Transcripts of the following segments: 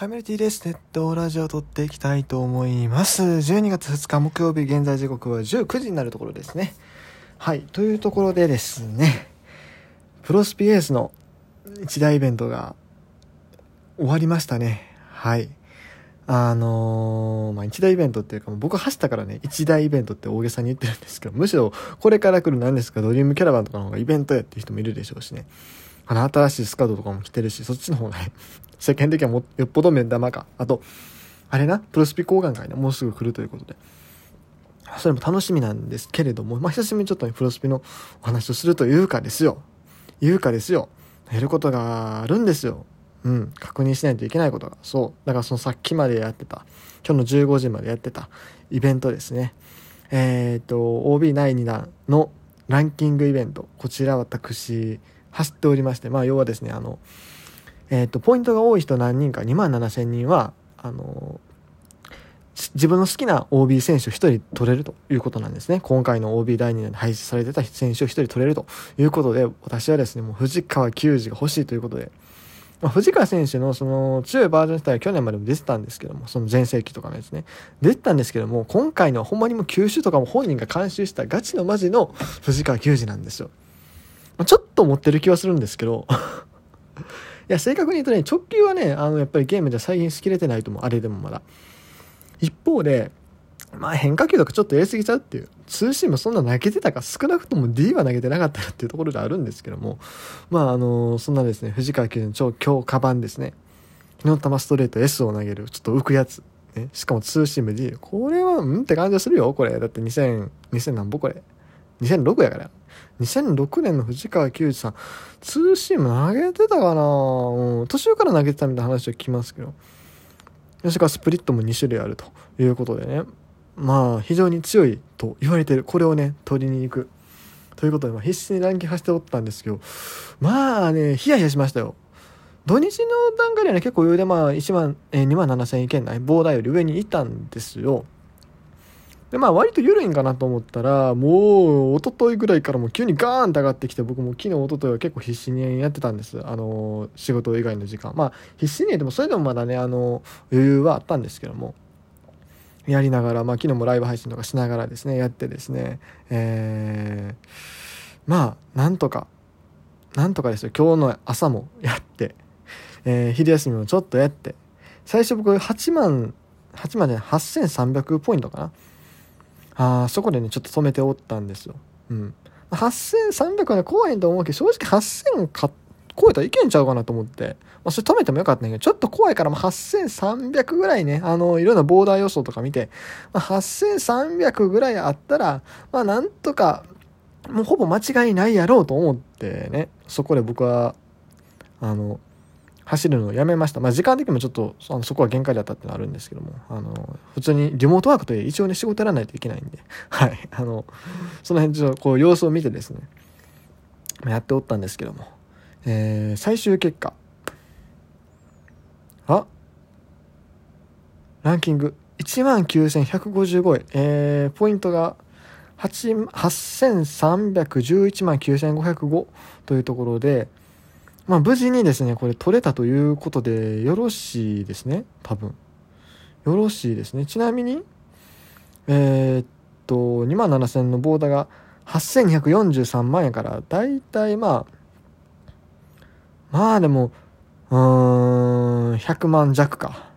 ハイメルティです。ネットラジオを撮っていきたいと思います。12月2日木曜日、現在時刻は19時になるところですね。はい。というところでですね、プロスピエースの一大イベントが終わりましたね。はい。あのーまあ、一大イベントっていうか、僕走ったからね、一大イベントって大げさに言ってるんですけど、むしろこれから来る何ですか、ドリームキャラバンとかの方がイベントやっていう人もいるでしょうしね。あの、新しいスカートとかも着てるし、そっちの方がね、世間的にはもよっぽど目玉か。あと、あれな、プロスピ交換会ね、もうすぐ来るということで。それも楽しみなんですけれども、まあ、久しぶりにちょっとね、プロスピのお話をするというかですよ。いうかですよ。やることがあるんですよ。うん。確認しないといけないことが。そう。だからそのさっきまでやってた、今日の15時までやってたイベントですね。えっ、と、OB 第2弾のランキングイベント。こちら私、走っておりまして、まあ、要はですね、あの、えっ、と、ポイントが多い人何人か、2万7千人は、あの、自分の好きな OB 選手を1人取れるということなんですね。今回の OB 第2弾で配置されてた選手を1人取れるということで、私はですね、もう藤川球児が欲しいということで、まあ、藤川選手のその強いバージョン自体は去年までも出てたんですけども、その全盛期とかのやつね、出てたんですけども、今回のほんまにもう球種とかも本人が監修したガチのマジの藤川球児なんですよ。まあ、ちょっと持ってる気はするんですけど、や、正確に言うとね、直球はね、あの、やっぱりゲームでは再現しきれてないと思う。あれでもまだ。一方で、まあ変化球とかちょっとやりすぎちゃうっていう。ツーシームそんな投げてたか少なくとも D は投げてなかったらっていうところであるんですけども。まああの、そんなですね、藤川球の超強化版ですね。火の玉ストレート S を投げる、ちょっと浮くやつ。ね、しかもツーシーム D。これは、んって感じがするよ、これ。だって2000、2000何ぼこれ。2006やから。2006年の藤川球児さん、ツーシーム投げてたかな？うん、途中から投げてたみたいな話を聞きますけど。それかスプリットも2種類あるということでね。まあ、非常に強いと言われてる。これをね、取りに行く。ということで、まあ、必死にランキング走っておったんですけど、まあね、ヒヤヒヤしましたよ。土日の段階ではね、結構余裕でまあ、1万、えー、2万7千円圏内、ボーダーより上にいたんですよ。で、まあ、割と緩いんかなと思ったら、もう、一昨日ぐらいからもう急にガーンと上がってきて、僕も昨日、一昨日は結構必死にやってたんです。あの、仕事以外の時間。まあ、必死にでも、それでもまだね、あの、余裕はあったんですけども、やりながら、まあ、昨日もライブ配信とかしながらですね、やってですね、えー、まあ、なんとか、なんとかですよ、今日の朝もやって、えー、昼休みもちょっとやって、最初僕8万、8万で8300ポイントかな。あそこでね、ちょっと止めておったんですよ。うん。8300は、怖いと思うけど、正直8000か超えたらいけんちゃうかなと思って。まあ、それ止めてもよかったんだけど、ちょっと怖いから、まあ、8300ぐらいね、あの、いろんなボーダー予想とか見て、まあ、8300ぐらいあったら、まあ、なんとか、もうほぼ間違いないやろうと思ってね、そこで僕は、あの、走るのをやめました。まあ、時間的にもちょっとあのそこは限界だったってのはあるんですけども、あの、普通にリモートワークという一応ね、仕事やらないといけないんで、はい、あの、その辺ちょっとこう様子を見てですね、やっておったんですけども、えー、最終結果、あランキング、19,155円、えー、ポイントが8311万9505というところで、まあ、無事にですね、これ取れたということでよろしいですね、多分。よろしいですね。ちなみに、えー、っと、2万7000のボーダーが8243万円から、だいたいまあ、まあでも、うーん、100万弱か。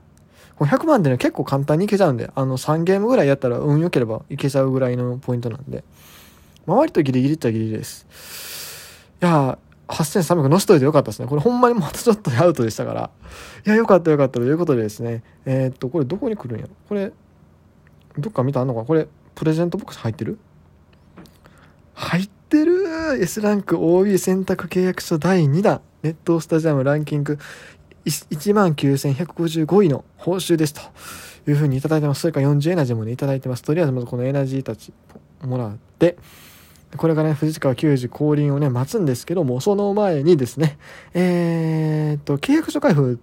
これ100万ってね、結構簡単にいけちゃうんで、あの、3ゲームぐらいやったら運良ければいけちゃうぐらいのポイントなんで、まあ、割とギリギリっちゃギリギリです。いや8300乗しといてよかったですね。これほんまにまたちょっとアウトでしたから。いや、よかったよかったということでですね。えー、っと、これどこに来るんやろ？これ、どっか見たあんのか？これ、プレゼントボックス入ってる？入ってる !S ランク OB 選択契約書第2弾。ネットスタジアムランキング19,155位の報酬ですというふうにいただいてます。それから40エナジーもね、いただいてます。とりあえずまずこのエナジーたちもらって、これがね、藤川球児降臨をね、待つんですけども、その前にですね、えー、っと、契約書開封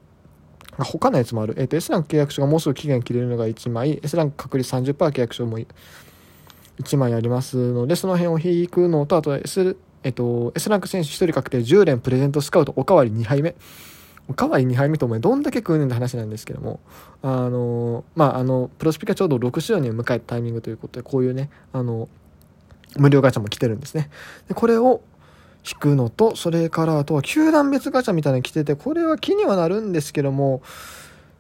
他のやつもある。えー、っと、S ランク契約書がもうすぐ期限切れるのが1枚、S ランク確率30%契約書も1枚ありますので、その辺を引くのと、あと S、えっと、S ランク選手1人確定10連プレゼントスカウトおかわり2杯目。可愛い2杯目とお前どんだけ食うねんって話なんですけどもあのまああのプロスピがちょうど6周年を迎えたタイミングということでこういうねあの無料ガチャも来てるんですねでこれを引くのとそれからあとは球団別ガチャみたいなの来ててこれは気にはなるんですけども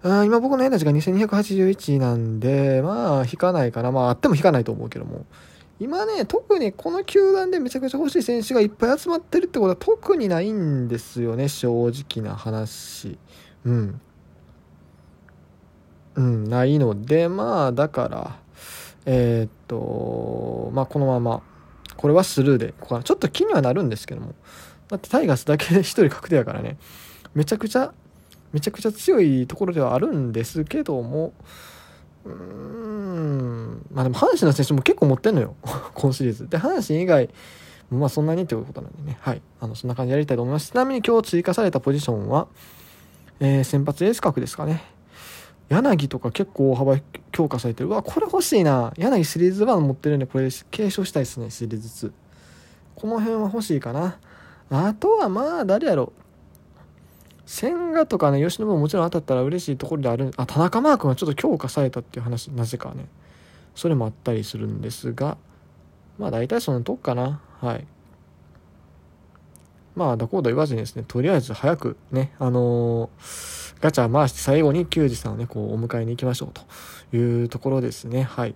あ今僕のエナジーが2281なんでまあ引かないかなまああっても引かないと思うけども今ね、特にこの球団でめちゃくちゃ欲しい選手がいっぱい集まってるってことは特にないんですよね、正直な話。うん。うん、ないので、まあ、だから、えー、っと、まあ、このまま、これはスルーで、ここちょっと気にはなるんですけども、だってタイガースだけで1人確定やからね、めちゃくちゃ、めちゃくちゃ強いところではあるんですけども、うーん。まあでも阪神の選手も結構持ってんのよ。今シリーズで阪神以外まあそんなにってことなんでね。はい。あのそんな感じでやりたいと思います。ちなみに今日追加されたポジションは、えー、先発エース格ですかね。柳とか結構大幅強化されてる。うわこれ欲しいな。柳シリーズ1持ってるんでこれ継承したいですねシリーズ2この辺は欲しいかな。あとはまあ誰やろ。千賀とかね、吉信ももちろん当たったら嬉しいところである、あ、田中マー君がちょっと強化されたっていう話、なぜかね、それもあったりするんですが、まあ大体そのとこかな。はい。まあ、だこうだ言わずにですね、とりあえず早くね、あのー、ガチャ回して最後に球児さんをね、こうお迎えに行きましょうというところですね。はい。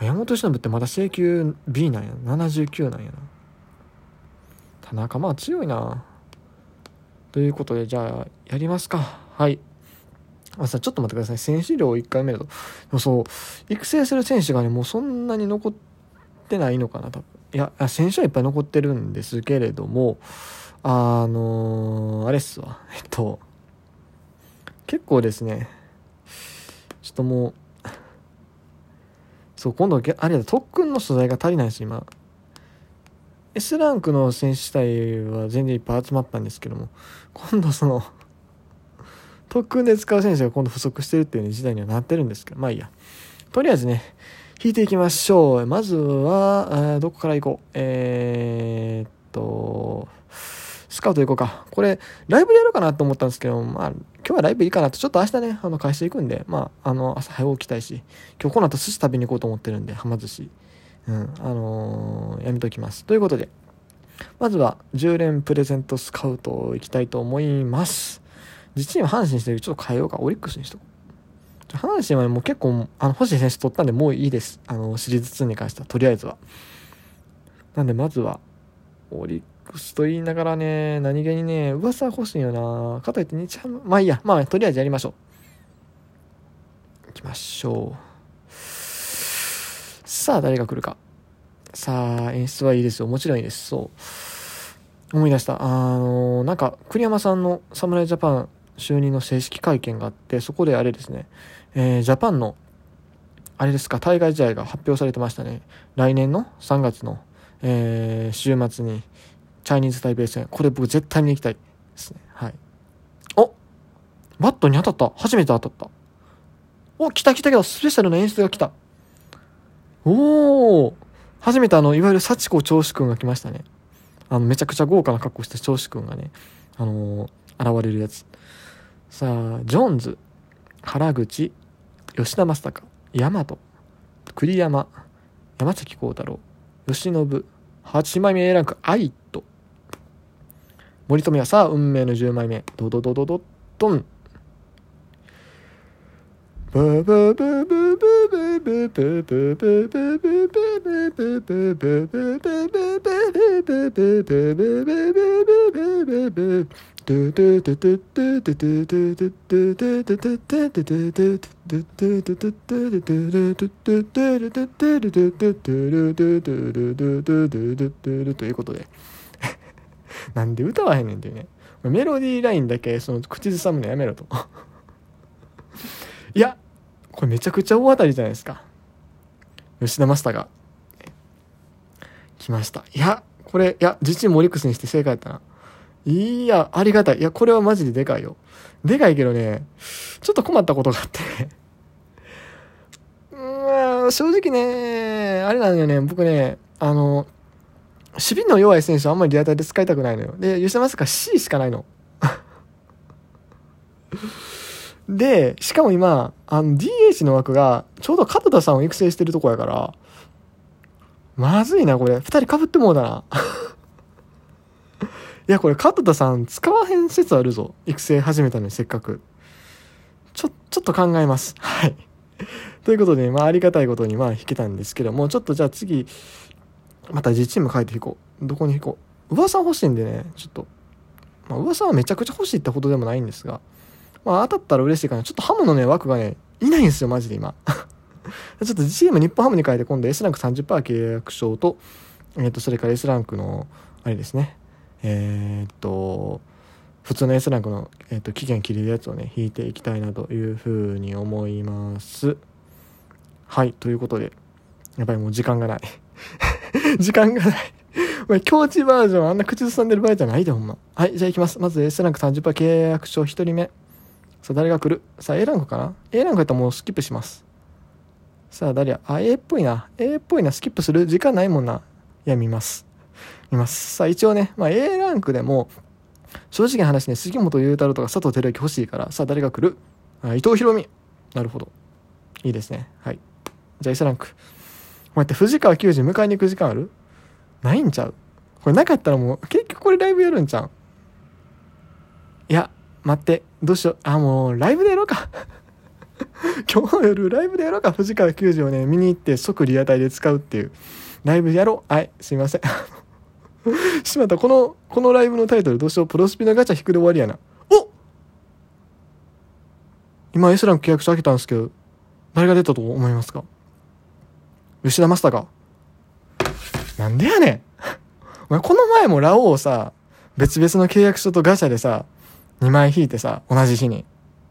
山本由伸ってまだ請求 B なんや。79なんやな。田中まあ強いな。ということで、じゃあ、やりますか。はい。あさ、ちょっと待ってください。選手量1回目だと。でもそう、育成する選手がね、もうそんなに残ってないのかな、多分。いや、選手はいっぱい残ってるんですけれども、あのー、あれっすわ。えっと、結構ですね、ちょっともう、そう、今度、あれだ、特訓の素材が足りないです、今。S ランクの選手体は全然いっぱい集まったんですけども今度その特訓で使う選手が今度不足してるっていう、ね、時代にはなってるんですけどまあいいやとりあえずね引いていきましょうまずはどこから行こうえー、っとスカウト行こうか。これ、ライブでやるかなと思ったんですけど、まあ、今日はライブいいかなと、ちょっと明日ね、あの、返していくんで、まあ、あの、朝早起きたいし、今日この後寿司食べに行こうと思ってるんで、はま寿司。うん、あのー、やめときます。ということで、まずは10連プレゼントスカウトいきたいと思います。実には阪神してるちょっと変えようか。オリックスにしとこう。阪神はもう結構、あの、星選手取ったんでもういいです。あの、シリーズ2に関しては、とりあえずは。なんで、まずは、オリックスと言いながらね、何気にね、噂欲しいよな。かといって日ハム、まあいいや、まあとりあえずやりましょう。行きましょう。さあ、誰が来るか。さあ、演出はいいですよ。もちろんいいです。そう。思い出した。あの、なんか、栗山さんの侍ジャパン就任の正式会見があって、そこであれですね、えー、ジャパンの、あれですか、対外試合が発表されてましたね。来年の3月の、えー、週末に、チャイニーズ台北戦。これ僕絶対見に行きたいですね。はい。おバットに当たった。初めて当たった。お、来た来たけど、スペシャルな演出が来た。おお初めてあの、いわゆる幸子長子くんが来ましたね。あの、めちゃくちゃ豪華な格好した長子くんがね、あのー、現れるやつ。さあ、ジョーンズ、原口、吉田正尚、大和、栗山、山崎幸太郎、吉信、8枚目 A ランク、アイト、森友哉、さあ、運命の10枚目、ドドドドドットン、バババババババババババババということで。なんで歌わへんねんっていうね。メロディーラインだけその口ずさむのやめろと。いやこれめちゃくちゃ大当たりじゃないですか。吉田正尚。来ました。いやこれいや実にモリックスにして正解やったな。いやありがたい。いやこれはマジででかいよ。でかいけどねちょっと困ったことがあって。うん正直ねあれなんだよね。僕ねあの守備の弱い選手はあんまりリアタイで使いたくないのよ。で吉田正尚 C しかないの。で、しかも今、あの DH の枠がちょうど勝田さんを育成してるとこやから、まずいな、これ。二人被ってもうだな。いや、これ、勝田さん使わへん説あるぞ。育成始めたのにせっかく。ちょ、ちょっと考えます。はい。ということで、まあ、ありがたいことに、まあ、弾けたんですけども、ちょっとじゃあ次、また自チーム変えて弾こう。どこに弾こう。噂欲しいんでね、ちょっと、まあ、噂はめちゃくちゃ欲しいってほどでもないんですが、まあ、当たったら嬉しいかな。ちょっとハムのね、枠がね、いないんですよ、マジで今。ちょっと GM 日本ハムに変えて今度 S ランク30%契約証と、えっ、と、それから S ランクの、あれですね、えっ、と、普通の S ランクの、えー、と期限切れるやつをね、引いていきたいなというふうに思います。はい、ということで、やっぱりもう時間がない。時間がない。お前、境地バージョンあんな口ずさんでる場合じゃないで、ほんま。はい、じゃあ行きます。まず S ランク30%契約証1人目。さあ、誰が来る？さあ、A ランクかな ?A ランクやったらもうスキップします。さあ、誰や？あ、A っぽいな。A っぽいな。スキップする？時間ないもんな。いや、見ます。見ます。さあ、一応ね、まあ、A ランクでも、正直な話ね、杉本裕太郎とか佐藤輝明欲しいから、さあ、誰が来る？あ伊藤博美。なるほど。いいですね。はい。じゃあ、S ランク。こうやって藤川球児迎えに行く時間ある？ないんちゃう？これなかったらもう、結局これライブやるんちゃう？いや、待って。どうしよう。あ、もう、ライブでやろうか。今日の夜ライブでやろうか。藤川球児をね、見に行って即リアタイで使うっていう。ライブやろう。はい、すいません。しまった、この、このライブのタイトルどうしよう。プロスピのガチャ引くで終わりやな。お今 S ランク契約書開けたんですけど、誰が出たと思いますか？吉田正尚。なんでやねん。お前この前もラオウをさ、別々の契約書とガチャでさ、2枚引いてさ、同じ日に。